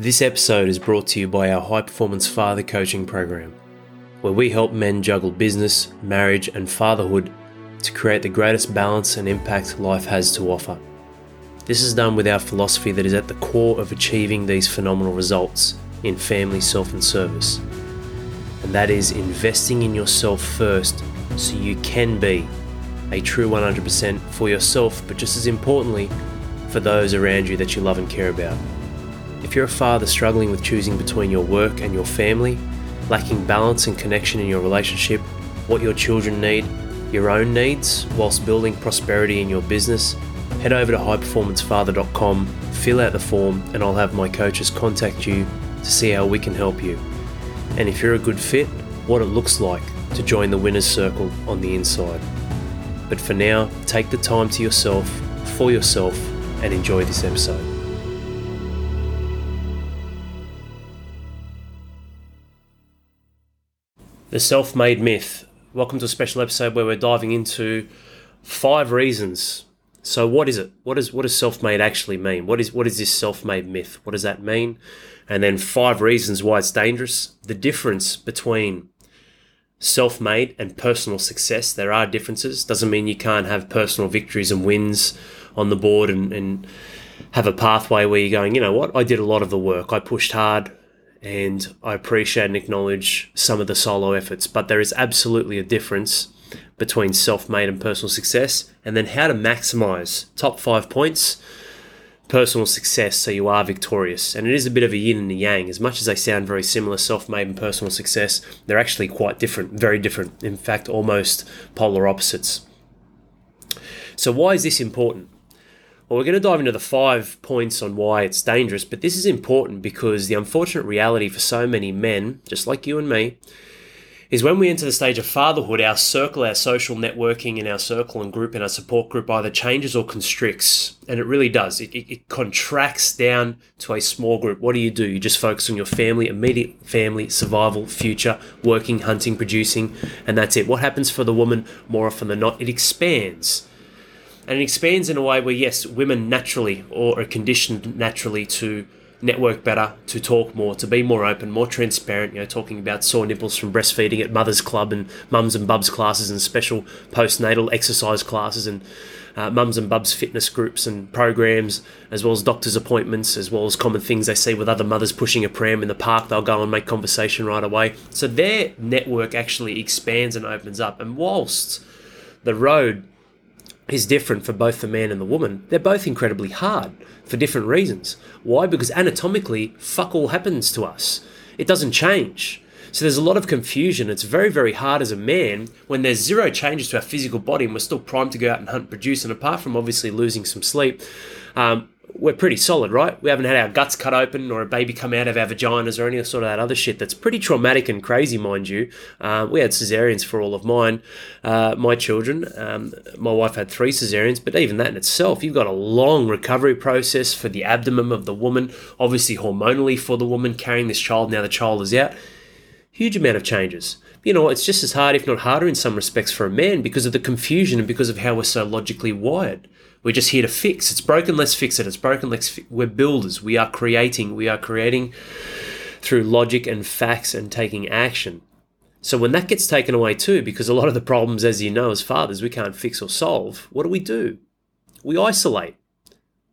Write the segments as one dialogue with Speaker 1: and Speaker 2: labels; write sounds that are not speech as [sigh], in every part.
Speaker 1: This episode is brought to you by our High Performance Father Coaching Program, where we help men juggle business, marriage, and fatherhood to create the greatest balance and impact life has to offer. This is done with our philosophy that is at the core of achieving these phenomenal results in family, self, and service. And that is investing in yourself first so you can be a true 100% for yourself, but just as importantly, for those around you that you love and care about. If you're a father struggling with choosing between your work and your family, lacking balance and connection in your relationship, what your children need, your own needs, whilst building prosperity in your business, head over to highperformancefather.com, fill out the form, and I'll have my coaches contact you to see how we can help you. And if you're a good fit, what it looks like to join the winner's circle on the inside. But for now, take the time to yourself, for yourself, and enjoy this episode. The self made myth. Welcome to a special episode where we're diving into five reasons. So, what is it? What, is, what does self made actually mean? What is, what is this self made myth? What does that mean? And then, five reasons why it's dangerous. The difference between self made and personal success. There are differences. Doesn't mean you can't have personal victories and wins on the board and, and have a pathway where you're going, you know what, I did a lot of the work. I pushed hard and I appreciate and acknowledge some of the solo efforts. But there is absolutely a difference between self made and personal success, and then how to maximize top five points personal success so you are victorious. And it is a bit of a yin and a yang. As much as they sound very similar, self made and personal success, they're actually quite different, very different. In fact, almost polar opposites. So, why is this important? Well, we're going to dive into the five points on why it's dangerous, but this is important because the unfortunate reality for so many men, just like you and me, is when we enter the stage of fatherhood, our circle, our social networking in our circle and group and our support group either changes or constricts. And it really does. It, it, it, contracts down to a small group. What do you do? You just focus on your family, immediate family, survival, future, working, hunting, producing, and that's it. What happens for the woman more often than not? It expands. And it expands in a way where, yes, women naturally or are conditioned naturally to network better, to talk more, to be more open, more transparent. You know, talking about sore nipples from breastfeeding at Mothers Club and mums and bubs classes and special postnatal exercise classes and uh, mums and bubs fitness groups and programs, as well as doctors' appointments, as well as common things they see with other mothers pushing a pram in the park. They'll go and make conversation right away. So their network actually expands and opens up. And whilst the road is different for both the man and the woman, they're both incredibly hard for different reasons. Why? Because anatomically, fuck all happens to us. It doesn't change. So there's a lot of confusion. It's very, very hard as a man when there's zero changes to our physical body and we're still primed to go out and hunt produce. And apart from obviously losing some sleep, um, we're pretty solid, right? We haven't had our guts cut open or a baby come out of our vaginas or any sort of that other shit that's pretty traumatic and crazy, mind you. Uh, we had cesareans for all of mine, uh, my children. Um, my wife had three cesareans, but even that in itself, you've got a long recovery process for the abdomen of the woman, obviously hormonally for the woman carrying this child. Now the child is out. Huge amount of changes. you know, it's just as hard, if not harder, in some respects for a man because of the confusion and because of how we're so logically wired. We're just here to fix. It's broken, let's fix it. It's broken, let's fi- we're builders. We are creating. We are creating through logic and facts and taking action. So when that gets taken away too, because a lot of the problems, as you know, as fathers, we can't fix or solve, what do we do? We isolate.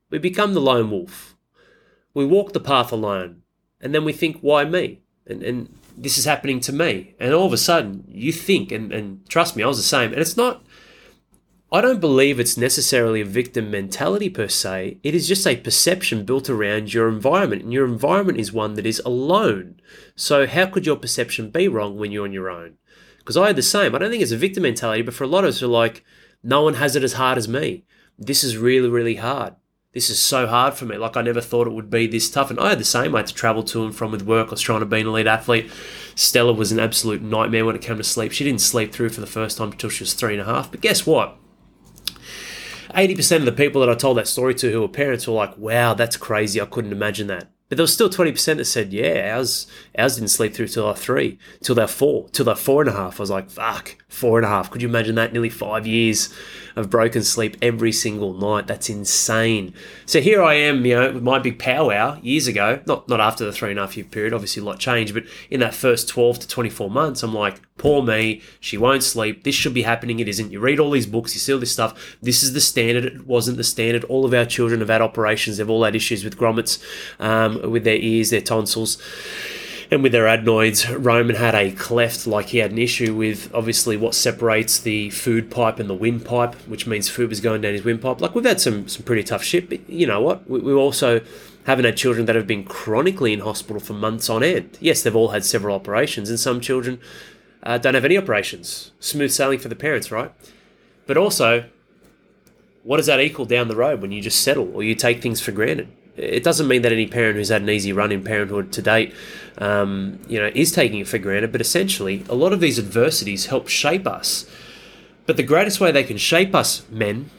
Speaker 1: We become the lone wolf. We walk the path alone. And then we think, why me? And, and this is happening to me. And all of a sudden, you think, and, and trust me, I was the same. And it's not I don't believe it's necessarily a victim mentality per se. It is just a perception built around your environment, and your environment is one that is alone. So, how could your perception be wrong when you're on your own? Because I had the same. I don't think it's a victim mentality, but for a lot of us, we're like, no one has it as hard as me. This is really, really hard. This is so hard for me. Like, I never thought it would be this tough. And I had the same. I had to travel to and from with work. I was trying to be an elite athlete. Stella was an absolute nightmare when it came to sleep. She didn't sleep through for the first time until she was three and a half. But guess what? 80% of the people that I told that story to who were parents were like, wow, that's crazy. I couldn't imagine that. But there was still 20% that said, yeah, ours, ours didn't sleep through till they're three, till they're four, till they're four and a half. I was like, fuck, four and a half. Could you imagine that? Nearly five years of broken sleep every single night. That's insane. So here I am, you know, with my big powwow years ago, not, not after the three and a half year period, obviously a lot changed, but in that first 12 to 24 months, I'm like, poor me, she won't sleep. This should be happening. It isn't. You read all these books, you see all this stuff. This is the standard. It wasn't the standard. All of our children have had operations. They've all had issues with grommets, um, with their ears, their tonsils and with their adenoids, Roman had a cleft, like he had an issue with obviously what separates the food pipe and the windpipe, which means food was going down his windpipe. Like we've had some some pretty tough shit, but you know what? We, we also haven't had children that have been chronically in hospital for months on end. Yes, they've all had several operations, and some children uh, don't have any operations. Smooth sailing for the parents, right? But also, what does that equal down the road when you just settle or you take things for granted? It doesn't mean that any parent who's had an easy run in parenthood to date, um, you know, is taking it for granted. But essentially, a lot of these adversities help shape us. But the greatest way they can shape us, men,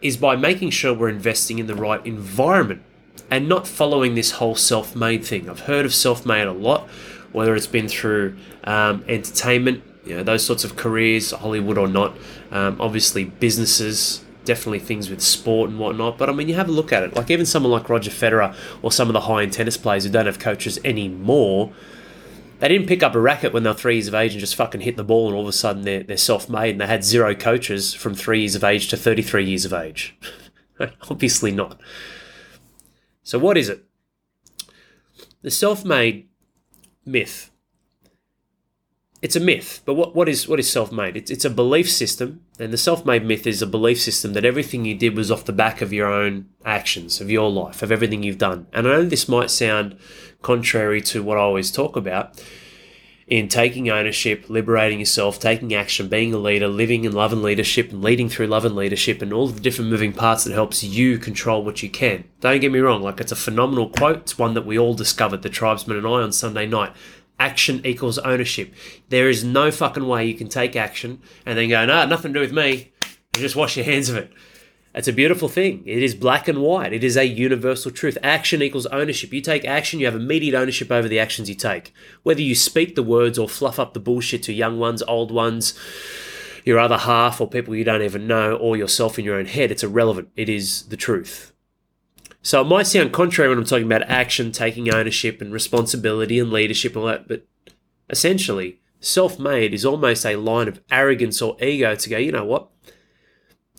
Speaker 1: is by making sure we're investing in the right environment and not following this whole self-made thing. I've heard of self-made a lot, whether it's been through um, entertainment, you know, those sorts of careers, Hollywood or not. Um, obviously, businesses, definitely things with sport and whatnot. But I mean, you have a look at it. Like even someone like Roger Federer or some of the high end tennis players who don't have coaches anymore, they didn't pick up a racket when they were three years of age and just fucking hit the ball and all of a sudden they're, they're self made and they had zero coaches from three years of age to 33 years of age. [laughs] Obviously not. So, what is it? The self made myth it's a myth. But what, what is what is self-made? It's, it's a belief system, and the self-made myth is a belief system that everything you did was off the back of your own actions, of your life, of everything you've done. And I know this might sound contrary to what I always talk about in taking ownership, liberating yourself, taking action, being a leader, living in love and leadership, and leading through love and leadership, and all the different moving parts that helps you control what you can. Don't get me wrong, like it's a phenomenal quote. It's one that we all discovered, the tribesman and I, on Sunday night action equals ownership. There is no fucking way you can take action and then go, no, nothing to do with me, and just wash your hands of it. It's a beautiful thing. It is black and white. It is a universal truth. Action equals ownership. You take action, you have immediate ownership over the actions you take. Whether you speak the words or fluff up the bullshit to young ones, old ones, your other half, or people you don't even know, or yourself in your own head, it's irrelevant. It is the truth. So it might sound contrary when I'm talking about action, taking ownership and responsibility and leadership and all that, but essentially, self made is almost a line of arrogance or ego to go, you know what?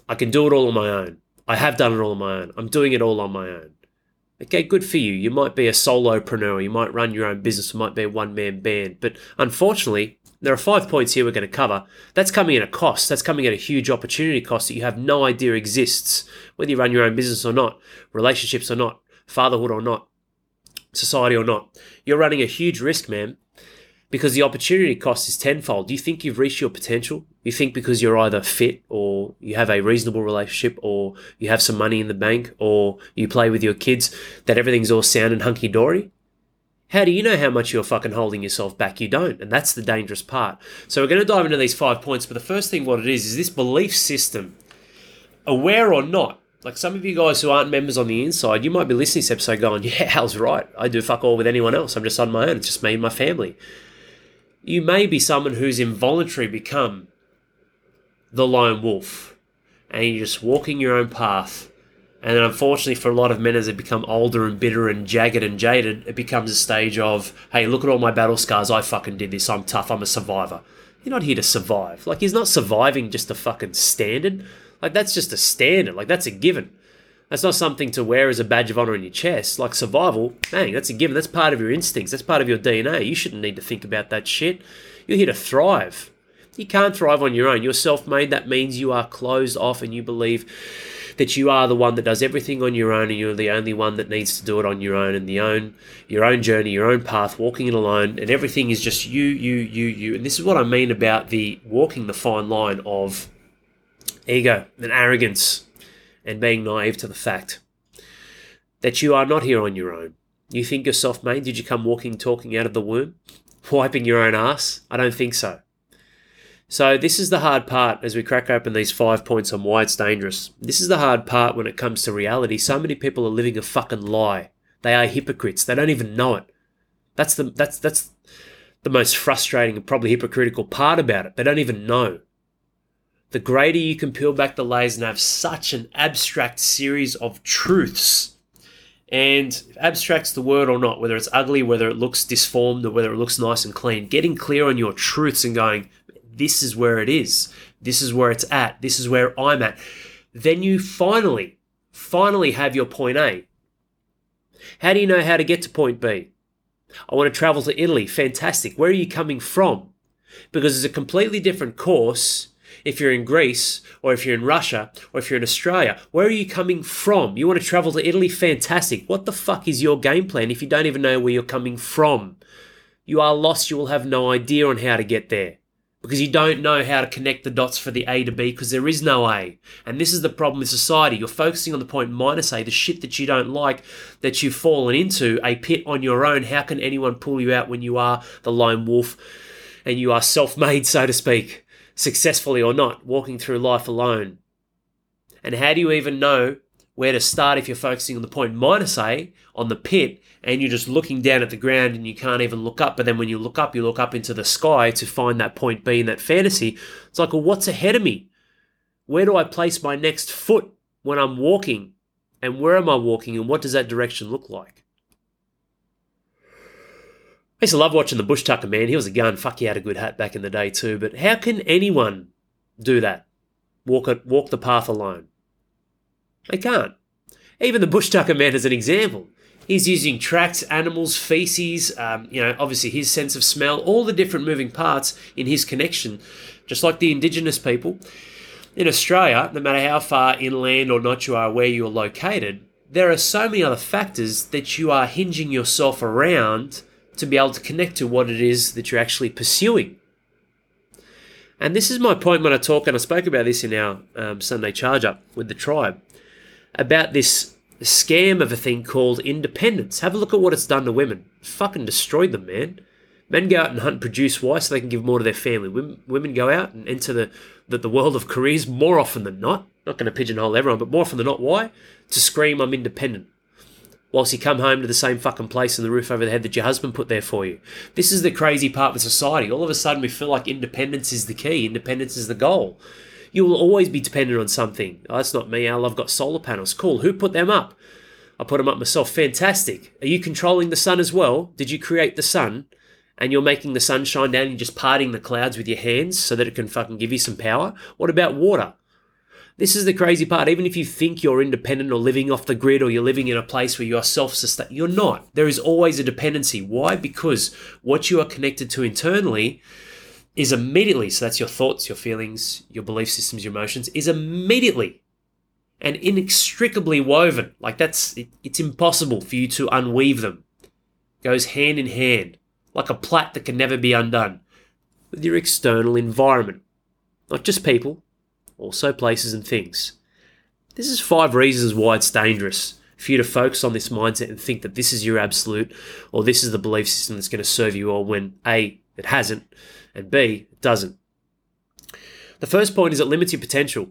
Speaker 1: I can do it all on my own. I have done it all on my own. I'm doing it all on my own. Okay, good for you. You might be a solopreneur. You might run your own business. You might be a one man band. But unfortunately, there are five points here we're going to cover. That's coming at a cost. That's coming at a huge opportunity cost that you have no idea exists, whether you run your own business or not, relationships or not, fatherhood or not, society or not. You're running a huge risk, man, because the opportunity cost is tenfold. Do you think you've reached your potential? You think because you're either fit or you have a reasonable relationship or you have some money in the bank or you play with your kids that everything's all sound and hunky dory? How do you know how much you're fucking holding yourself back? You don't. And that's the dangerous part. So we're going to dive into these five points. But the first thing, what it is, is this belief system, aware or not. Like some of you guys who aren't members on the inside, you might be listening to this episode going, yeah, [laughs] Hal's right. I do fuck all with anyone else. I'm just on my own. It's just me and my family. You may be someone who's involuntary become the lone wolf and you're just walking your own path and then unfortunately for a lot of men, as they become older and bitter and jagged and jaded, it becomes a stage of, hey, look at all my battle scars. I fucking did this. I'm tough. I'm a survivor. You're not here to survive. Like, he's not surviving just a fucking standard. Like, that's just a standard. Like, that's a given. That's not something to wear as a badge of honor in your chest. Like survival, bang, that's a given. That's part of your instincts. That's part of your DNA. You shouldn't need to think about that shit. You're here to thrive. You can't thrive on your own. You're self made. That means you are closed off and you believe that you are the one that does everything on your own and you're the only one that needs to do it on your own and the own your own journey, your own path, walking it alone, and everything is just you, you, you, you. And this is what I mean about the walking the fine line of ego and arrogance and being naive to the fact that you are not here on your own. You think yourself, mate, did you come walking, talking out of the womb? Wiping your own ass? I don't think so. So, this is the hard part as we crack open these five points on why it's dangerous. This is the hard part when it comes to reality. So many people are living a fucking lie. They are hypocrites. They don't even know it. That's the that's that's the most frustrating and probably hypocritical part about it. They don't even know. The greater you can peel back the layers and have such an abstract series of truths, and abstract's the word or not, whether it's ugly, whether it looks disformed, or whether it looks nice and clean, getting clear on your truths and going, this is where it is, this is where it's at, this is where I'm at, then you finally, finally have your point A. How do you know how to get to point B? I want to travel to Italy. Fantastic. Where are you coming from? Because it's a completely different course if you're in Greece or if you're in Russia or if you're in Australia. Where are you coming from? You want to travel to Italy? Fantastic. What the fuck is your game plan if you don't even know where you're coming from? You are lost. You will have no idea on how to get there because you don't know how to connect the dots for the A to B because there is no A. And this is the problem with society. You're focusing on the point minus A, the shit that you don't like, that you've fallen into, a pit on your own. How can anyone pull you out when you are the lone wolf and you are self made, so to speak, successfully or not, walking through life alone? And how do you even know where to start if you're focusing on the point minus A, on the pit, and you're just looking down at the ground and you can't even look up. But then when you look up, you look up into the sky to find that point B in that fantasy. It's like, well, what's ahead of me? Where do I place my next foot when I'm walking? And where am I walking? And what does that direction look like? I used to love watching the Bush Tucker man. He was a gun. Fuck, he had a good hat back in the day too. But how can anyone do that? Walk it, walk the path alone. They can't. Even the Bush Tucker man is an example. He's using tracks, animals, feces, um, you know, obviously his sense of smell, all the different moving parts in his connection, just like the indigenous people. In Australia, no matter how far inland or not you are where you're located, there are so many other factors that you are hinging yourself around to be able to connect to what it is that you're actually pursuing. And this is my point when I talk, and I spoke about this in our um, Sunday charge up with the tribe, about this scam of a thing called independence. Have a look at what it's done to women. fucking destroyed them, man. Men go out and hunt and produce why so they can give more to their family. Women, women go out and enter the, the, the world of careers more often than not. Not going to pigeonhole everyone, but more often than not. Why? To scream, I'm independent. Whilst you come home to the same fucking place and the roof over the head that your husband put there for you. This is the crazy part of society. All of a sudden, we feel like independence is the key, independence is the goal. You will always be dependent on something. Oh, that's not me, Al. I've got solar panels. Cool. Who put them up? I put them up myself. Fantastic. Are you controlling the sun as well? Did you create the sun? And you're making the sun shine down and just parting the clouds with your hands so that it can fucking give you some power? What about water? This is the crazy part. Even if you think you're independent or living off the grid or you're living in a place where you are self sustained, you're not. There is always a dependency. Why? Because what you are connected to internally is immediately, so that's your thoughts, your feelings, your belief systems, your emotions, is immediately and inextricably woven. Like that's, it, it's impossible for you to unweave them. Goes hand in hand, like a plait that can never be undone, with your external environment. Not just people, also places and things. This is five reasons why it's dangerous for you to focus on this mindset and think that this is your absolute or this is the belief system that's going to serve you all when A, it hasn't, and B, it doesn't. The first point is it limits your potential.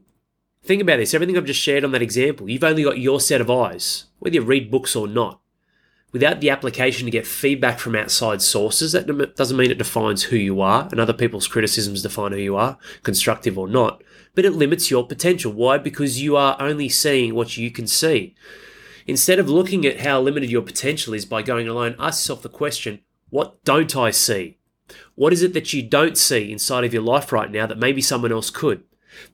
Speaker 1: Think about this everything I've just shared on that example, you've only got your set of eyes, whether you read books or not. Without the application to get feedback from outside sources, that doesn't mean it defines who you are, and other people's criticisms define who you are, constructive or not, but it limits your potential. Why? Because you are only seeing what you can see. Instead of looking at how limited your potential is by going alone, ask yourself the question what don't I see? What is it that you don't see inside of your life right now that maybe someone else could?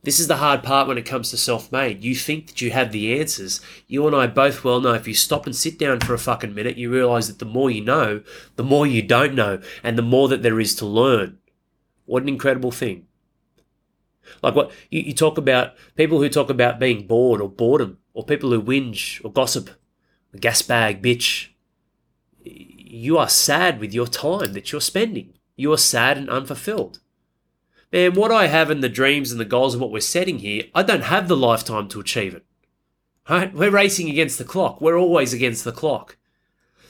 Speaker 1: This is the hard part when it comes to self made. You think that you have the answers. You and I both well know if you stop and sit down for a fucking minute, you realize that the more you know, the more you don't know, and the more that there is to learn. What an incredible thing. Like what you, you talk about people who talk about being bored or boredom, or people who whinge or gossip, gas bag, bitch. You are sad with your time that you're spending. You are sad and unfulfilled. Man, what I have in the dreams and the goals and what we're setting here, I don't have the lifetime to achieve it. Right? We're racing against the clock. We're always against the clock.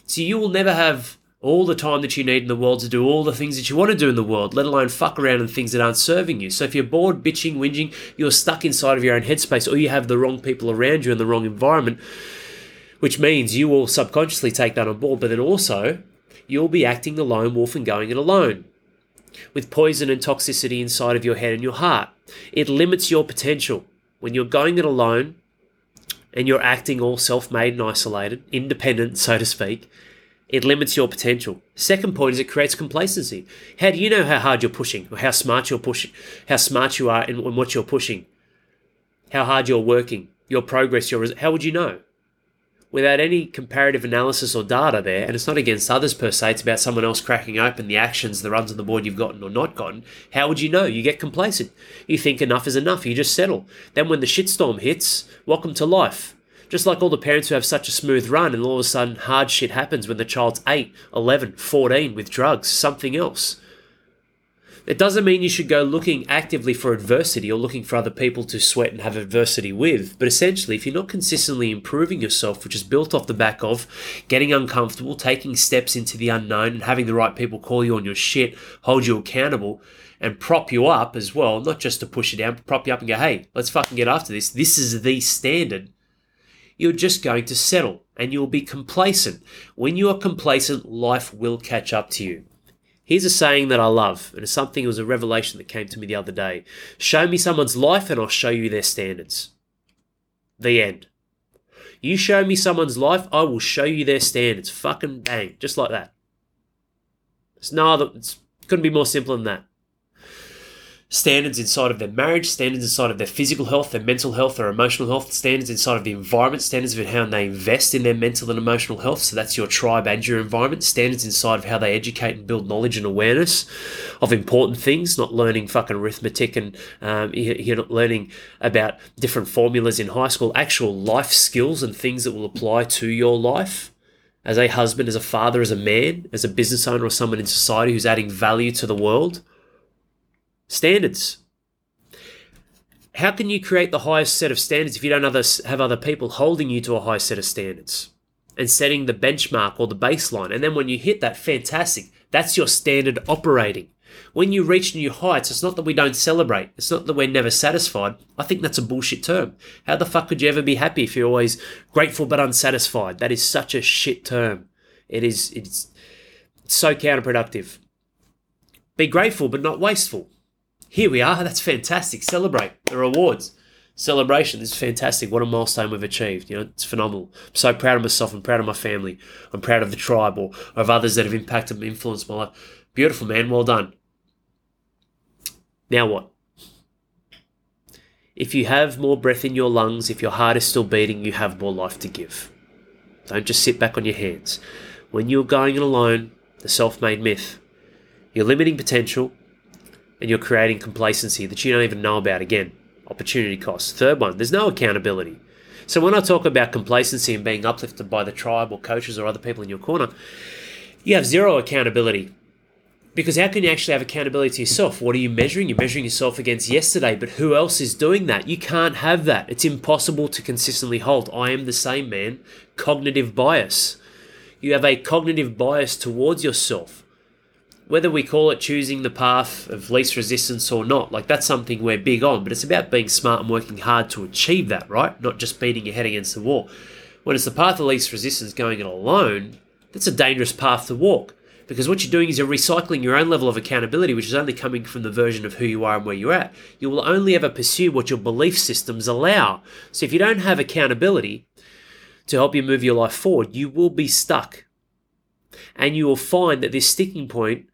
Speaker 1: So you will never have all the time that you need in the world to do all the things that you want to do in the world, let alone fuck around in things that aren't serving you. So if you're bored, bitching, whinging, you're stuck inside of your own headspace, or you have the wrong people around you in the wrong environment, which means you will subconsciously take that on board, but then also you'll be acting the lone wolf and going it alone with poison and toxicity inside of your head and your heart. It limits your potential. When you're going it alone and you're acting all self made and isolated, independent, so to speak, it limits your potential. Second point is it creates complacency. How do you know how hard you're pushing or how smart you're pushing, how smart you are in, what you're pushing, how hard you're working, your progress, your how would you know? Without any comparative analysis or data there, and it's not against others per se, it's about someone else cracking open the actions, the runs on the board you've gotten or not gotten, how would you know? You get complacent. You think enough is enough, you just settle. Then when the shitstorm hits, welcome to life. Just like all the parents who have such a smooth run and all of a sudden hard shit happens when the child's 8, 11, 14 with drugs, something else. It doesn't mean you should go looking actively for adversity or looking for other people to sweat and have adversity with. But essentially, if you're not consistently improving yourself, which is built off the back of getting uncomfortable, taking steps into the unknown, and having the right people call you on your shit, hold you accountable, and prop you up as well, not just to push you down, but prop you up and go, hey, let's fucking get after this. This is the standard. You're just going to settle and you'll be complacent. When you are complacent, life will catch up to you. Here's a saying that I love, and it's something, it was a revelation that came to me the other day. Show me someone's life, and I'll show you their standards. The end. You show me someone's life, I will show you their standards. Fucking bang. Just like that. It's no other, it's couldn't be more simple than that standards inside of their marriage, standards inside of their physical health, their mental health, their emotional health, standards inside of the environment, standards of how they invest in their mental and emotional health. So that's your tribe and your environment. Standards inside of how they educate and build knowledge and awareness of important things, not learning fucking arithmetic and um, you're not learning about different formulas in high school, actual life skills and things that will apply to your life as a husband, as a father, as a man, as a business owner, or someone in society who's adding value to the world standards. How can you create the highest set of standards if you don't have other people holding you to a high set of standards and setting the benchmark or the baseline? And then when you hit that, fantastic. That's your standard operating. When you reach new heights, it's not that we don't celebrate. It's not that we're never satisfied. I think that's a bullshit term. How the fuck could you ever be happy if you're always grateful but unsatisfied? That is such a shit term. It is it's so counterproductive. Be grateful but not wasteful here we are. That's fantastic. Celebrate the rewards. Celebration. This is fantastic. What a milestone we've achieved. You know, it's phenomenal. I'm so proud of myself. I'm proud of my family. I'm proud of the tribe or of others that have impacted and influenced my life. Beautiful, man. Well done. Now what? If you have more breath in your lungs, if your heart is still beating, you have more life to give. Don't just sit back on your hands. When you're going it alone, the self made myth, you're limiting potential, and you're creating complacency that you don't even know about again. Opportunity cost. Third one, there's no accountability. So when I talk about complacency and being uplifted by the tribe or coaches or other people in your corner, you have zero accountability. Because how can you actually have accountability to yourself? What are you measuring? You're measuring yourself against yesterday, but who else is doing that? You can't have that. It's impossible to consistently hold. I am the same man. Cognitive bias. You have a cognitive bias towards yourself whether we call it choosing the path of least resistance or not, like that's something we're big on, but it's about being smart and working hard to achieve that, right? Not just beating your head against the wall. When it's the path of least resistance going it alone, that's a dangerous path to walk. Because what you're doing is you're recycling your own level of accountability, which is only coming from the version of who you are and where you're at. You will only ever pursue what your belief systems allow. So if you don't have accountability to help you move your life forward, you will be stuck. And you will find that this sticking point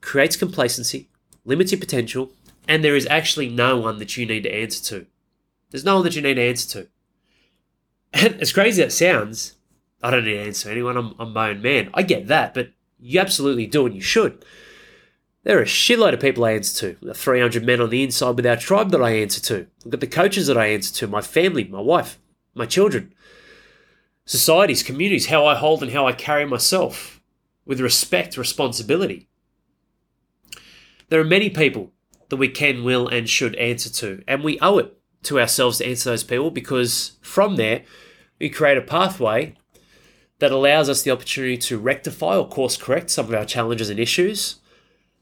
Speaker 1: creates complacency, limits your potential, and there is actually no one that you need to answer to. There's no one that you need to answer to. And as crazy as that sounds, I don't need to answer anyone. I'm, I'm my own man. I get that, but you absolutely do and you should. There are a shitload of people I answer to. We've 300 men on the inside with our tribe that I answer to. I've got the coaches that I answer to, my family, my wife, my children, societies, communities, how I hold and how I carry myself with respect, responsibility. There are many people that we can, will, and should answer to, and we owe it to ourselves to answer those people because from there we create a pathway that allows us the opportunity to rectify or course correct some of our challenges and issues,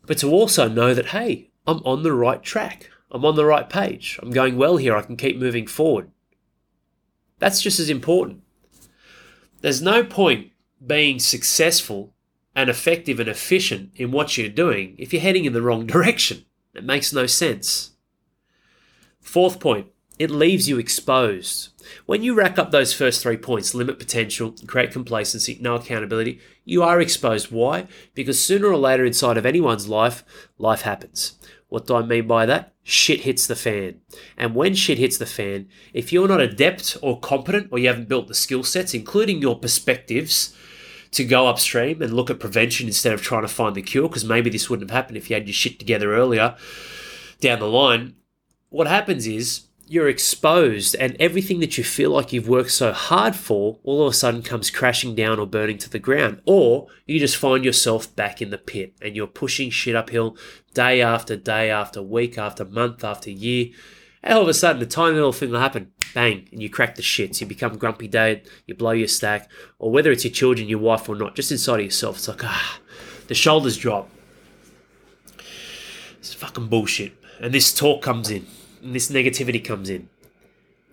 Speaker 1: but to also know that, hey, I'm on the right track. I'm on the right page. I'm going well here. I can keep moving forward. That's just as important. There's no point being successful and effective and efficient in what you're doing if you're heading in the wrong direction. It makes no sense. Fourth point, it leaves you exposed. When you rack up those first three points limit potential, create complacency, no accountability you are exposed. Why? Because sooner or later inside of anyone's life, life happens. What do I mean by that? Shit hits the fan. And when shit hits the fan, if you're not adept or competent or you haven't built the skill sets, including your perspectives, to go upstream and look at prevention instead of trying to find the cure, because maybe this wouldn't have happened if you had your shit together earlier down the line. What happens is you're exposed and everything that you feel like you've worked so hard for all of a sudden comes crashing down or burning to the ground. Or you just find yourself back in the pit and you're pushing shit uphill day after day after week after month after year. And all of a sudden, a tiny little thing will happen, bang, and you crack the shits. You become grumpy dad, you blow your stack, or whether it's your children, your wife, or not, just inside of yourself, it's like, ah, the shoulders drop. It's fucking bullshit. And this talk comes in and this negativity comes in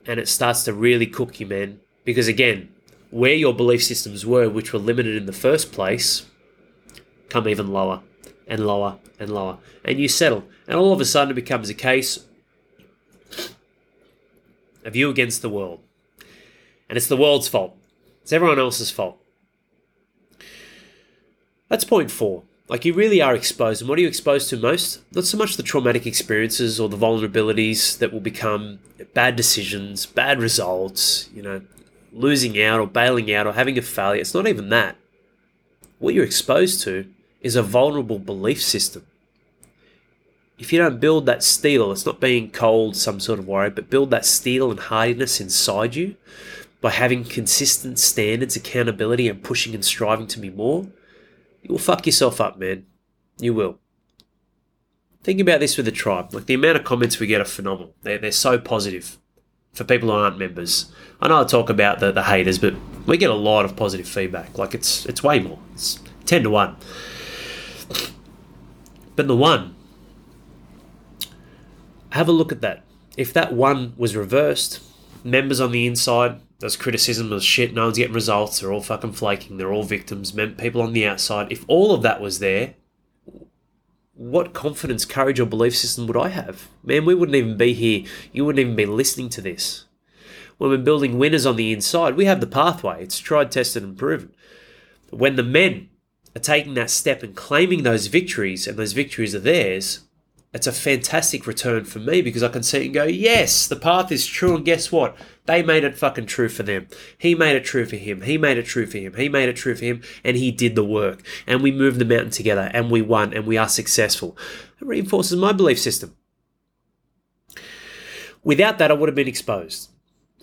Speaker 1: and it starts to really cook you, man. Because again, where your belief systems were, which were limited in the first place, come even lower and lower and lower. And you settle. And all of a sudden it becomes a case of you against the world. And it's the world's fault. It's everyone else's fault. That's point four. Like you really are exposed. And what are you exposed to most? Not so much the traumatic experiences or the vulnerabilities that will become bad decisions, bad results, you know, losing out or bailing out or having a failure. It's not even that. What you're exposed to is a vulnerable belief system. If you don't build that steel, it's not being cold, some sort of worry, but build that steel and hardiness inside you by having consistent standards, accountability, and pushing and striving to be more you will fuck yourself up, man. You will. Think about this with the tribe. Like the amount of comments we get are phenomenal. They're, they're so positive for people who aren't members. I know I talk about the, the haters, but we get a lot of positive feedback. Like it's it's way more. It's ten to one. But the one, have a look at that. If that one was reversed, members on the inside, there's criticism, there's shit, no one's getting results, they're all fucking flaking, they're all victims, people on the outside. If all of that was there, what confidence, courage, or belief system would I have? Man, we wouldn't even be here. You wouldn't even be listening to this. When we're building winners on the inside, we have the pathway. It's tried, tested, and proven. When the men are taking that step and claiming those victories, and those victories are theirs, it's a fantastic return for me because I can see and go, yes, the path is true. And guess what? They made it fucking true for them. He made it true for him. He made it true for him. He made it true for him. And he did the work. And we moved the mountain together and we won and we are successful. It reinforces my belief system. Without that, I would have been exposed.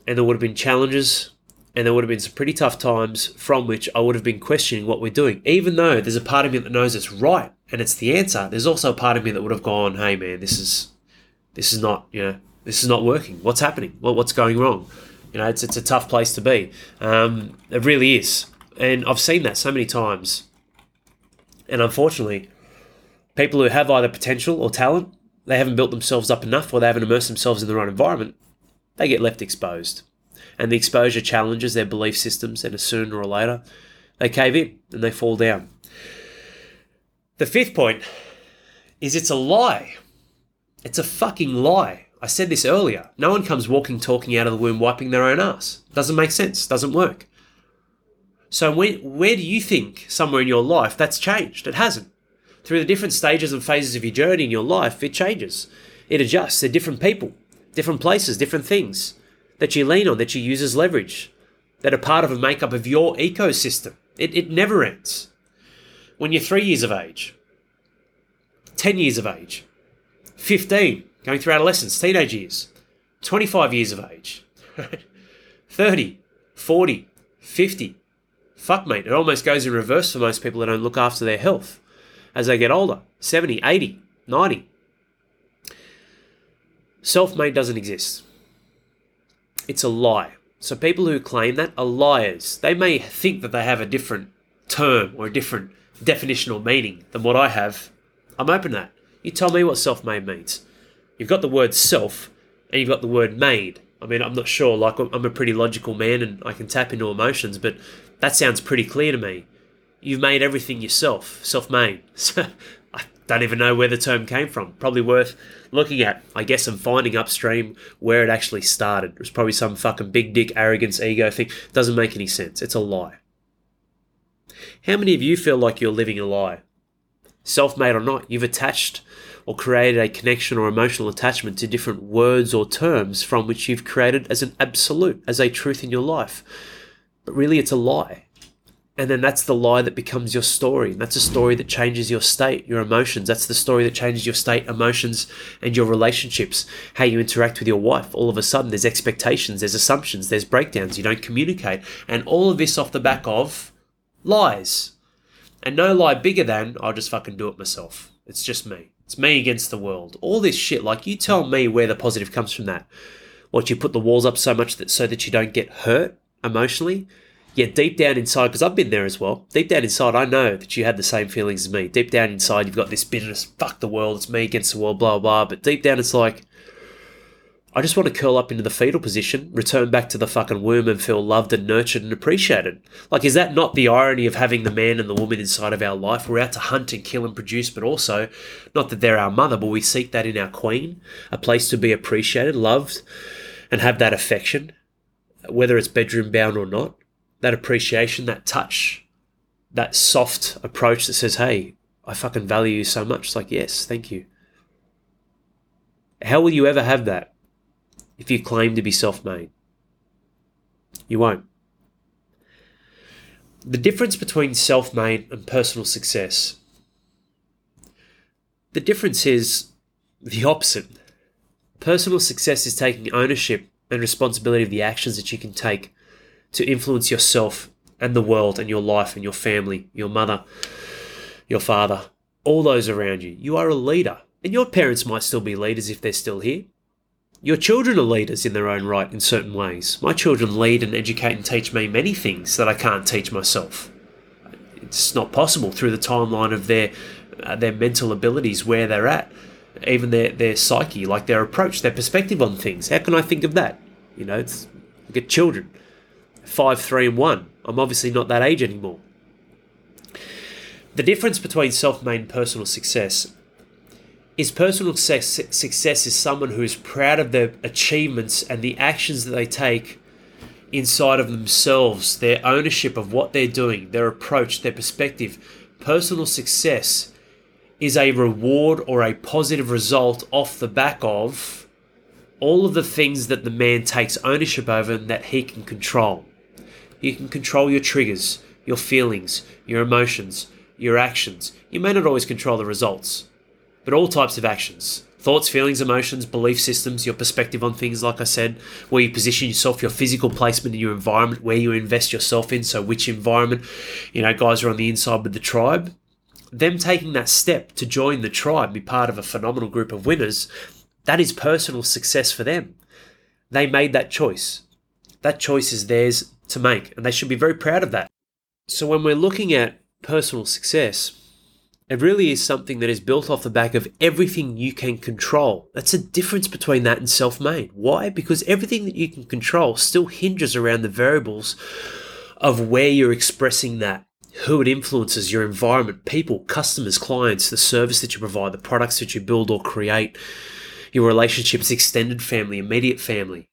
Speaker 1: And there would have been challenges and there would have been some pretty tough times from which I would have been questioning what we're doing. Even though there's a part of me that knows it's right and it's the answer, there's also a part of me that would have gone, "Hey, man, this is this is not you know this is not working. What's happening? What what's going wrong?" You know, it's it's a tough place to be. Um, it really is, and I've seen that so many times. And unfortunately, people who have either potential or talent, they haven't built themselves up enough, or they haven't immersed themselves in the right environment. They get left exposed and the exposure challenges their belief systems, and sooner or later, they cave in and they fall down. The fifth point is it's a lie. It's a fucking lie. I said this earlier. No one comes walking, talking out of the womb, wiping their own ass. Doesn't make sense. Doesn't work. So when, where do you think somewhere in your life that's changed? It hasn't. Through the different stages and phases of your journey in your life, it changes. It adjusts. They're different people, different places, different things that you lean on, that you use as leverage, that are part of a makeup of your ecosystem. It, it never ends. When you're three years of age, 10 years of age, 15, going through adolescence, teenage years, 25 years of age, [laughs] 30, 40, 50. Fuck, mate, it almost goes in reverse for most people that don't look after their health as they get older 70, 80, 90. Self made doesn't exist. It's a lie. So people who claim that are liars. They may think that they have a different term or a different definition or meaning than what I have. I'm open to that. You tell me what self made means. You've got the word self and you've got the word made. I mean, I'm not sure. Like, I'm a pretty logical man and I can tap into emotions, but That sounds pretty clear to me. You've made everything yourself, self made. [laughs] I don't even know where the term came from. Probably worth looking at, I guess, and finding upstream where it actually started. It was probably some fucking big dick arrogance ego thing. Doesn't make any sense. It's a lie. How many of you feel like you're living a lie? Self made or not, you've attached or created a connection or emotional attachment to different words or terms from which you've created as an absolute, as a truth in your life. But really, it's a lie. And then that's the lie that becomes your story. And that's a story that changes your state, your emotions. That's the story that changes your state, emotions, and your relationships, how you interact with your wife. All of a sudden, there's expectations, there's assumptions, there's breakdowns. You don't communicate. And all of this off the back of lies. And no lie bigger than, I'll just fucking do it myself. It's just me. It's me against the world. All this shit. Like, you tell me where the positive comes from that. What, you put the walls up so much that so that you don't get hurt emotionally? Yet deep down inside, because I've been there as well, deep down inside, I know that you had the same feelings as me. Deep down inside, you've got this bitterness, fuck the world, it's me against the world, blah, blah. But deep down, it's like, I just want to curl up into the fetal position, return back to the fucking womb and feel loved and nurtured and appreciated. Like, is that not the irony of having the man and the woman inside of our life? We're out to hunt and kill and produce, but also, not that they're our mother, but we seek that in our queen, a place to be appreciated, loved, and have that affection, whether it's bedroom bound or not. That appreciation, that touch, that soft approach that says, hey, I fucking value you so much. It's like, yes, thank you. How will you ever have that? If you claim to be self made. You won't. The difference between self made and personal success. The difference is the opposite. Personal success is taking ownership and responsibility of the actions that you can take to influence yourself and the world and your life and your family, your mother, your father, all those around you. You are a leader. And your parents might still be leaders if they're still here. Your children are leaders in their own right in certain ways. My children lead and educate and teach me many things that I can't teach myself. It's not possible through the timeline of their uh, their mental abilities, where they're at, even their their psyche, like their approach, their perspective on things. How can I think of that? You know, it's look at children, five, three, and one. I'm obviously not that age anymore. The difference between self-made personal success is personal success is someone who is proud of their achievements and the actions that they take inside of themselves, their ownership of what they're doing, their approach, their perspective. Personal success is a reward or a positive result off the back of all of the things that the man takes ownership over and that he can control. You can control your triggers, your feelings, your emotions, your actions. You may not always control the results but all types of actions thoughts, feelings, emotions, belief systems, your perspective on things, like I said, where you position yourself, your physical placement in your environment, where you invest yourself in. So, which environment, you know, guys are on the inside with the tribe. Them taking that step to join the tribe, be part of a phenomenal group of winners, that is personal success for them. They made that choice. That choice is theirs to make, and they should be very proud of that. So, when we're looking at personal success, it really is something that is built off the back of everything you can control. That's a difference between that and self made. Why? Because everything that you can control still hinges around the variables of where you're expressing that, who it influences, your environment, people, customers, clients, the service that you provide, the products that you build or create, your relationships, extended family, immediate family,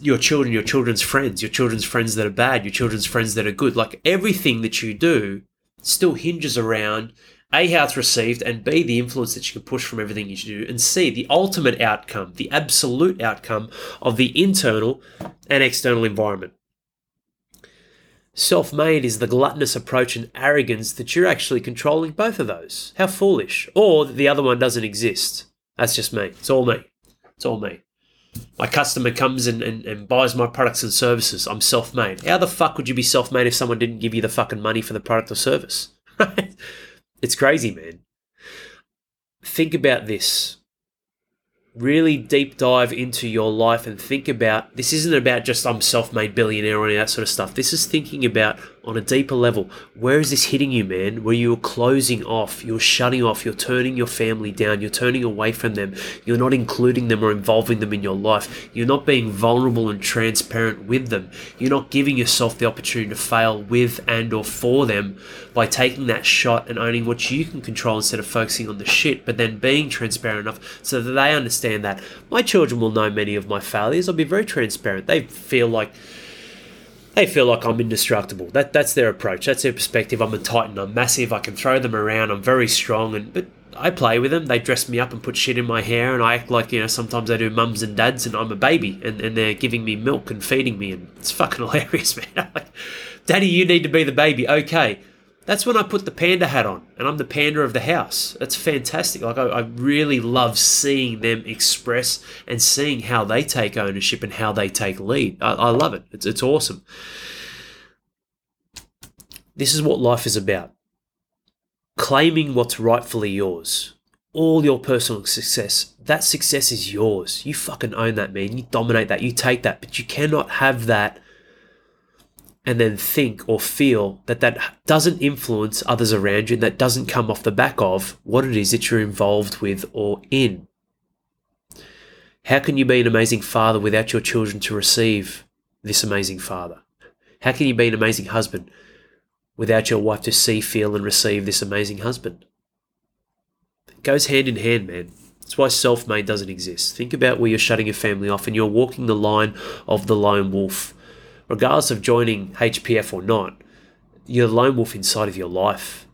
Speaker 1: your children, your children's friends, your children's friends that are bad, your children's friends that are good. Like everything that you do still hinges around a, how it's received, and B, the influence that you can push from everything you do, and C, the ultimate outcome, the absolute outcome of the internal and external environment. Self made is the gluttonous approach and arrogance that you're actually controlling both of those. How foolish. Or the other one doesn't exist. That's just me. It's all me. It's all me. My customer comes and, and, and buys my products and services. I'm self made. How the fuck would you be self made if someone didn't give you the fucking money for the product or service? [laughs] Right? It's crazy, man. Think about this. Really deep dive into your life and think about this isn't about just I'm self made billionaire or any that sort of stuff. This is thinking about on a deeper level, where is this hitting you, man? Where you're closing off, you're shutting off, you're turning your family down, you're turning away from them, you're not including them or involving them in your life, you're not being vulnerable and transparent with them, you're not giving yourself the opportunity to fail with and or for them by taking that shot and owning what you can control instead of focusing on the shit, but then being transparent enough so that they understand that my children will know many of my failures. I'll be very transparent. They feel like they feel like I'm indestructible. That that's their approach. That's their perspective. I'm a titan. I'm massive. I can throw them around. I'm very strong. And but I play with them. They dress me up and put shit in my hair, and I act like you know. Sometimes I do mums and dads, and I'm a baby, and, and they're giving me milk and feeding me, and it's fucking [laughs] hilarious, man. like, Daddy, you need to be the baby. Okay, that's when I put the panda hat on and I'm the panda of the house. That's fantastic. Like, I, I, really love seeing them express and seeing how they take ownership and how they take lead. I, I love it. It's, it's awesome. This is what life is about claiming what's rightfully yours. All your personal success, that success is yours. You fucking own that, man. You dominate that. You take that. But you cannot have that and then think or feel that that doesn't influence others around you and that doesn't come off the back of what it is that you're involved with or in. How can you be an amazing father without your children to receive this amazing father? How can you be an amazing husband without your wife to see, feel, and receive this amazing husband? It goes hand in hand, man. That's why self made doesn't exist. Think about where you're shutting your family off and you're walking the line of the lone wolf regardless of joining HPF or not, you're the lone wolf inside of your life.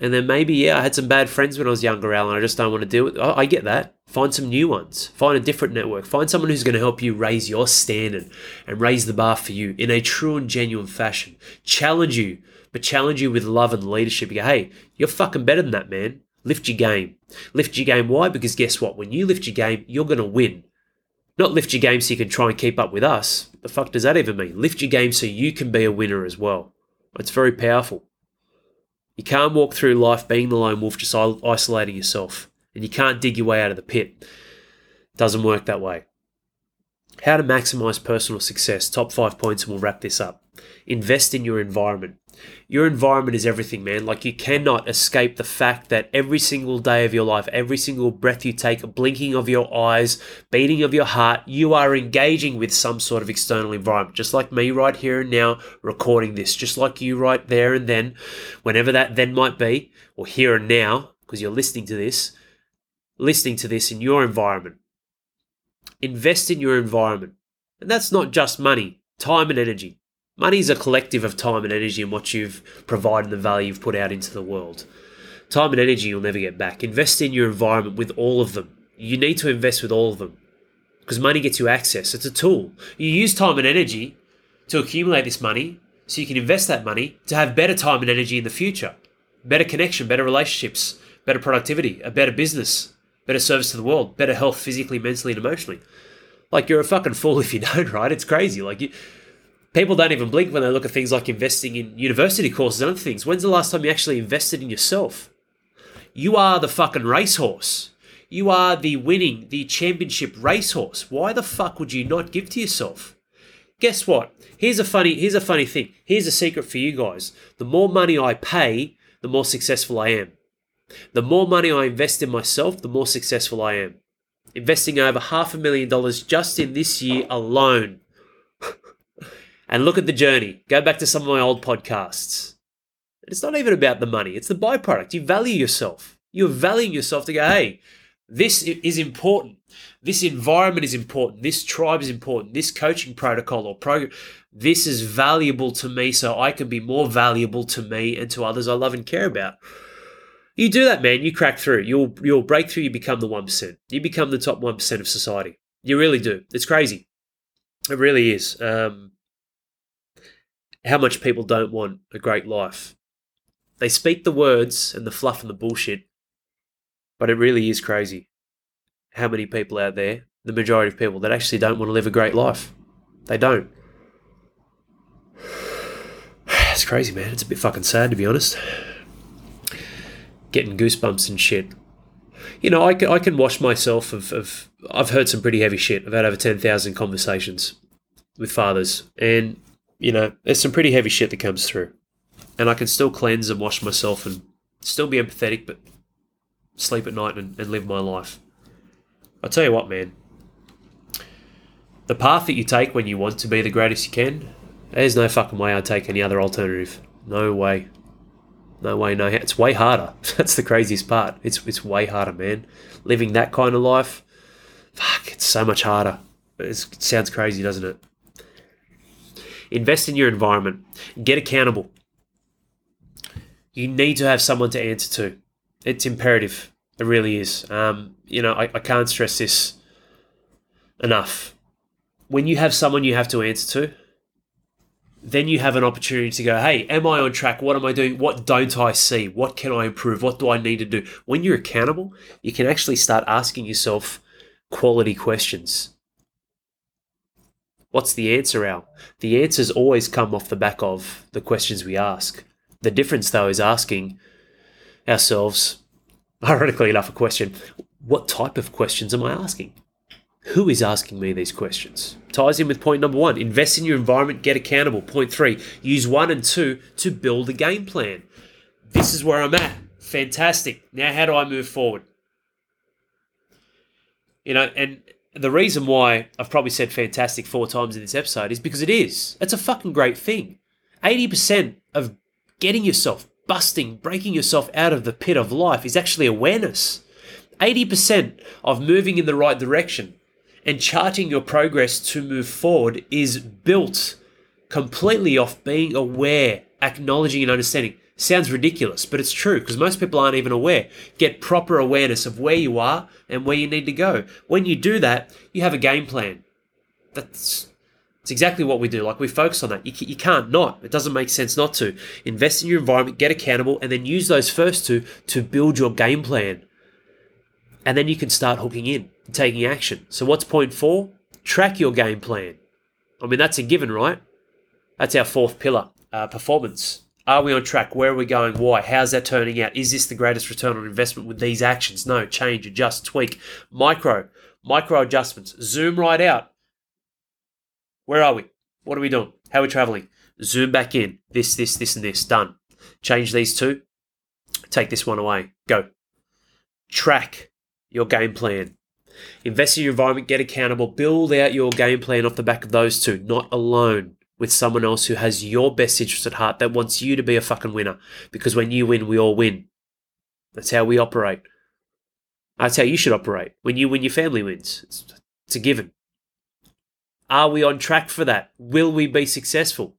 Speaker 1: And then maybe, yeah, I had some bad friends when I was younger, Alan. I just don't want to deal with. I, I get that. Find some new ones. Find a different network. Find someone who's going to help you raise your standard and raise the bar for you in a true and genuine fashion. Challenge you, but challenge you with love and leadership. You go, hey, you're fucking better than that, man. Lift your game. Lift your game. Why? Because guess what? When you lift your game, you're going to win. Not lift your game so you can try and keep up with us. The fuck does that even mean? Lift your game so you can be a winner as well. It's very powerful. You can't walk through life being the lone wolf, just isolating yourself. And you can't dig your way out of the pit. It doesn't work that way. How to maximize personal success. Top five points, and we'll wrap this up. Invest in your environment. Your environment is everything, man. Like, you cannot escape the fact that every single day of your life, every single breath you take, blinking of your eyes, beating of your heart, you are engaging with some sort of external environment. Just like me right here and now, recording this, just like you right there and then, whenever that then might be, or here and now, because you're listening to this, listening to this in your environment. Invest in your environment. And that's not just money, time and energy. Money is a collective of time and energy and what you've provided the value you've put out into the world. Time and energy you'll never get back. Invest in your environment with all of them. You need to invest with all of them because money gets you access. It's a tool. You use time and energy to accumulate this money so you can invest that money to have better time and energy in the future. Better connection, better relationships, better productivity, a better business, better service to the world, better health physically, mentally, and emotionally. Like you're a fucking fool if you [laughs] don't, right? It's crazy. Like you people don't even blink when they look at things like investing in university courses and other things. When's the last time you actually invested in yourself? You are the fucking racehorse. You are the winning, the championship racehorse. Why the fuck would you not give to yourself? Guess what? Here's a funny here's a funny thing. Here's a secret for you guys. The more money I pay, the more successful I am. The more money I invest in myself, the more successful I am. Investing over half a million dollars just in this year alone and look at the journey. Go back to some of my old podcasts. It's not even about the money, it's the byproduct. You value yourself. You're valuing yourself to go, hey, this is important. This environment is important. This tribe is important. This coaching protocol or program, this is valuable to me so I can be more valuable to me and to others I love and care about. You do that, man. You crack through. You'll you'll break through. You become the one percent. You become the top one percent of society. You really do. It's crazy. It really is. Um, how much people don't want a great life. They speak the words and the fluff and the bullshit, but it really is crazy how many people out there, the majority of people, that actually don't want to live a great life. They don't. [sighs] It's crazy, man. It's a bit fucking sad, to be honest. Getting goosebumps and shit. You know, I can, I can wash myself of, of. I've heard some pretty heavy shit. I've had over 10,000 conversations with fathers. And you know, there's some pretty heavy shit that comes through. And I can still cleanse and wash myself and still be empathetic, but sleep at night and, and live my life. I'll tell you what, man. The path that you take when you want to be the greatest you can, there's no fucking way I'd take any other alternative. No way. No way, no. It's way harder. [laughs] That's the craziest part. It's it's way harder, man. Living that kind of life, fuck, it's so much harder. It's, it sounds crazy, doesn't it? Invest in your environment. Get accountable. You need to have someone to answer to. It's imperative. It really is. Um, you know, I, I can't stress this enough. When you have someone you have to answer to, then you have an opportunity to go, hey, am I on track? What am I doing? What don't I see? What can I improve? What do I need to do? When you're accountable, you can actually start asking yourself quality questions. What's the answer, Al? The answers always come off the back of the questions we ask. The difference, though, is asking ourselves, [laughs] ironically enough, a question what type of questions am I asking? Who is asking me these questions? Ties in with point number one invest in your environment, get accountable. Point three use one and two to build a game plan. This is where I'm at. Fantastic. Now, how do I move forward? You know, and the reason why I've probably said fantastic four times in this episode is because it is. It's a fucking great thing. 80% of getting yourself, busting, breaking yourself out of the pit of life is actually awareness. 80% of moving in the right direction and charting your progress to move forward is built completely off being aware, acknowledging, and understanding. Sounds ridiculous, but it's true because most people aren't even aware. Get proper awareness of where you are and where you need to go. When you do that, you have a game plan. That's it's exactly what we do. Like we focus on that. You, you can't not. It doesn't make sense not to. Invest in your environment, get accountable, and then use those first two to build your game plan. And then you can start hooking in, taking action. So what's point four? Track your game plan. I mean, that's a given, right? That's our fourth pillar, uh, performance. Are we on track? Where are we going? Why? How's that turning out? Is this the greatest return on investment with these actions? No, change, adjust, tweak. Micro, micro adjustments. Zoom right out. Where are we? What are we doing? How are we traveling? Zoom back in. This, this, this, and this. Done. Change these two. Take this one away. Go. Track your game plan. Invest in your environment, get accountable, build out your game plan off the back of those two, not alone with someone else who has your best interest at heart that wants you to be a fucking winner. Because when you win, we all win. That's how we operate. That's how you should operate. When you win, your family wins. It's, it's a given. Are we on track for that? Will we be successful?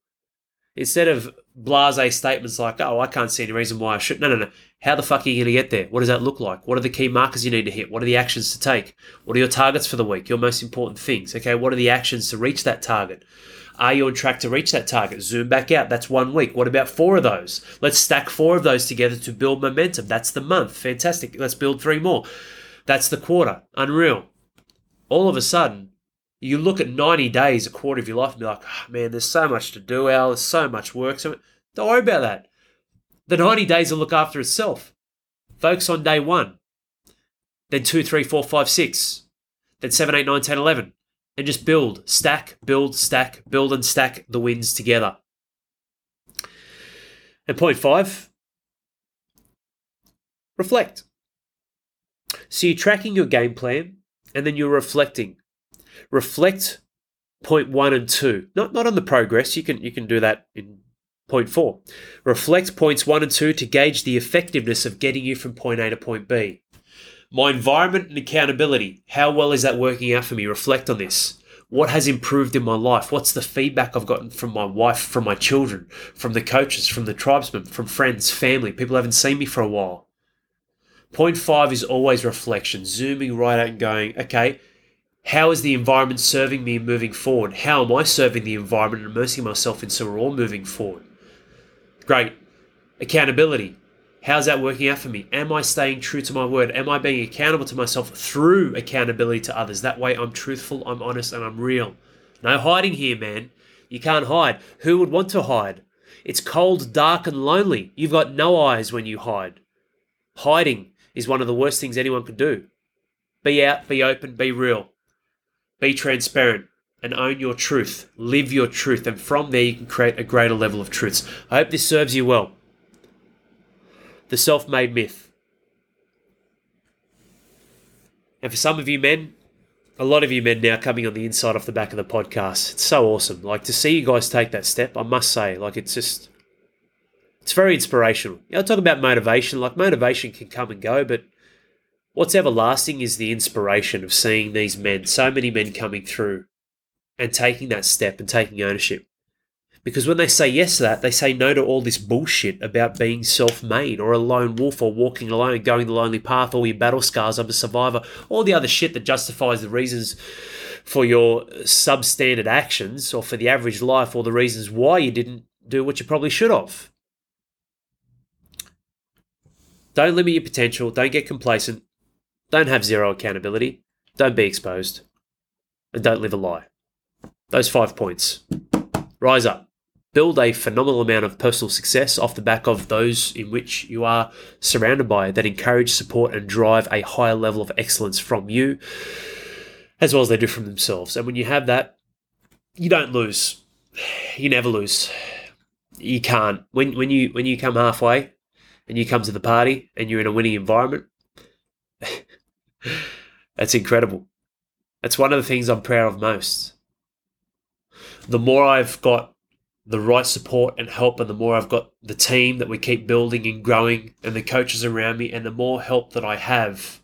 Speaker 1: Instead of blase statements like, oh, I can't see any reason why I should. No, no, no. How the fuck are you going to get there? What does that look like? What are the key markers you need to hit? What are the actions to take? What are your targets for the week? Your most important things. Okay, what are the actions to reach that target? Are you on track to reach that target? Zoom back out. That's one week. What about four of those? Let's stack four of those together to build momentum. That's the month. Fantastic. Let's build three more. That's the quarter. Unreal. All of a sudden, you look at 90 days, a quarter of your life, and be like, oh, man, there's so much to do, Al. There's so much work. So don't worry about that. The 90 days will look after itself. Focus on day one, then two, three, four, five, six, then seven, eight, nine, 10, 11, and just build, stack, build, stack, build, and stack the wins together. And point five, reflect. So you're tracking your game plan and then you're reflecting reflect point one and two. Not not on the progress. You can you can do that in point four. Reflect points one and two to gauge the effectiveness of getting you from point A to point B. My environment and accountability. How well is that working out for me? Reflect on this. What has improved in my life? What's the feedback I've gotten from my wife, from my children, from the coaches, from the tribesmen, from friends, family, people haven't seen me for a while? Point five is always reflection, zooming right out and going, okay, how is the environment serving me moving forward? How am I serving the environment and immersing myself in so we're all moving forward? Great. Accountability. How's that working out for me? Am I staying true to my word? Am I being accountable to myself through accountability to others? That way I'm truthful, I'm honest, and I'm real. No hiding here, man. You can't hide. Who would want to hide? It's cold, dark, and lonely. You've got no eyes when you hide. Hiding is one of the worst things anyone could do. Be out, be open, be real. Be transparent and own your truth. Live your truth, and from there you can create a greater level of truths. I hope this serves you well. The self made myth. And for some of you men, a lot of you men now coming on the inside off the back of the podcast. It's so awesome. Like to see you guys take that step, I must say, like it's just it's very inspirational. You know, I talk about motivation, like motivation can come and go, but what's everlasting is the inspiration of seeing these men, so many men coming through and taking that step and taking ownership. Because when they say yes to that, they say no to all this bullshit about being self made or a lone wolf or walking alone, going the lonely path, all your battle scars, I'm a survivor, all the other shit that justifies the reasons for your substandard actions or for the average life or the reasons why you didn't do what you probably should have. Don't limit your potential. Don't get complacent. Don't have zero accountability. Don't be exposed. And don't live a lie. Those five points. Rise up. Build a phenomenal amount of personal success off the back of those in which you are surrounded by that encourage, support, and drive a higher level of excellence from you, as well as they do from themselves. And when you have that, you don't lose. You never lose. You can't. When when you when you come halfway, and you come to the party and you're in a winning environment, that's incredible. That's one of the things I'm proud of most. The more I've got the right support and help, and the more I've got the team that we keep building and growing, and the coaches around me, and the more help that I have,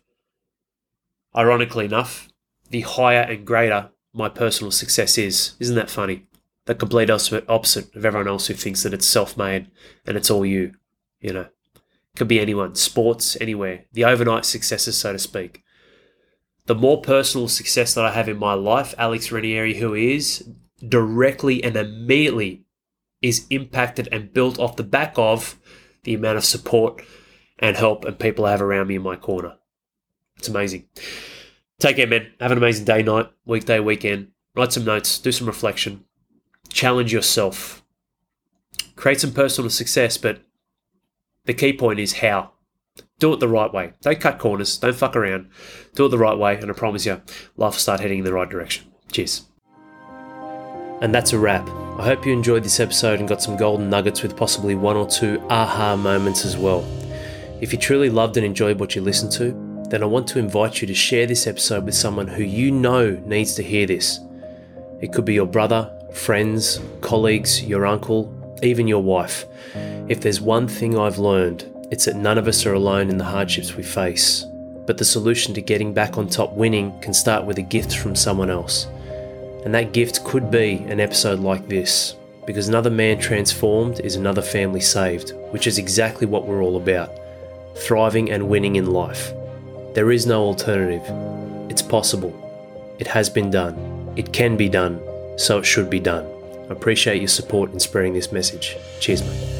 Speaker 1: ironically enough, the higher and greater my personal success is. Isn't that funny? The complete opposite of everyone else who thinks that it's self made and it's all you, you know. it Could be anyone, sports, anywhere. The overnight successes, so to speak. The more personal success that I have in my life, Alex Ranieri, who is directly and immediately is impacted and built off the back of the amount of support and help and people I have around me in my corner. It's amazing. Take care, man. Have an amazing day, night, weekday, weekend. Write some notes, do some reflection, challenge yourself, create some personal success, but the key point is how. Do it the right way. Don't cut corners. Don't fuck around. Do it the right way, and I promise you, life will start heading in the right direction. Cheers. And that's a wrap. I hope you enjoyed this episode and got some golden nuggets with possibly one or two aha moments as well. If you truly loved and enjoyed what you listened to, then I want to invite you to share this episode with someone who you know needs to hear this. It could be your brother, friends, colleagues, your uncle, even your wife. If there's one thing I've learned, it's that none of us are alone in the hardships we face. But the solution to getting back on top winning can start with a gift from someone else. And that gift could be an episode like this, because another man transformed is another family saved, which is exactly what we're all about thriving and winning in life. There is no alternative. It's possible. It has been done. It can be done. So it should be done. I appreciate your support in spreading this message. Cheers, mate.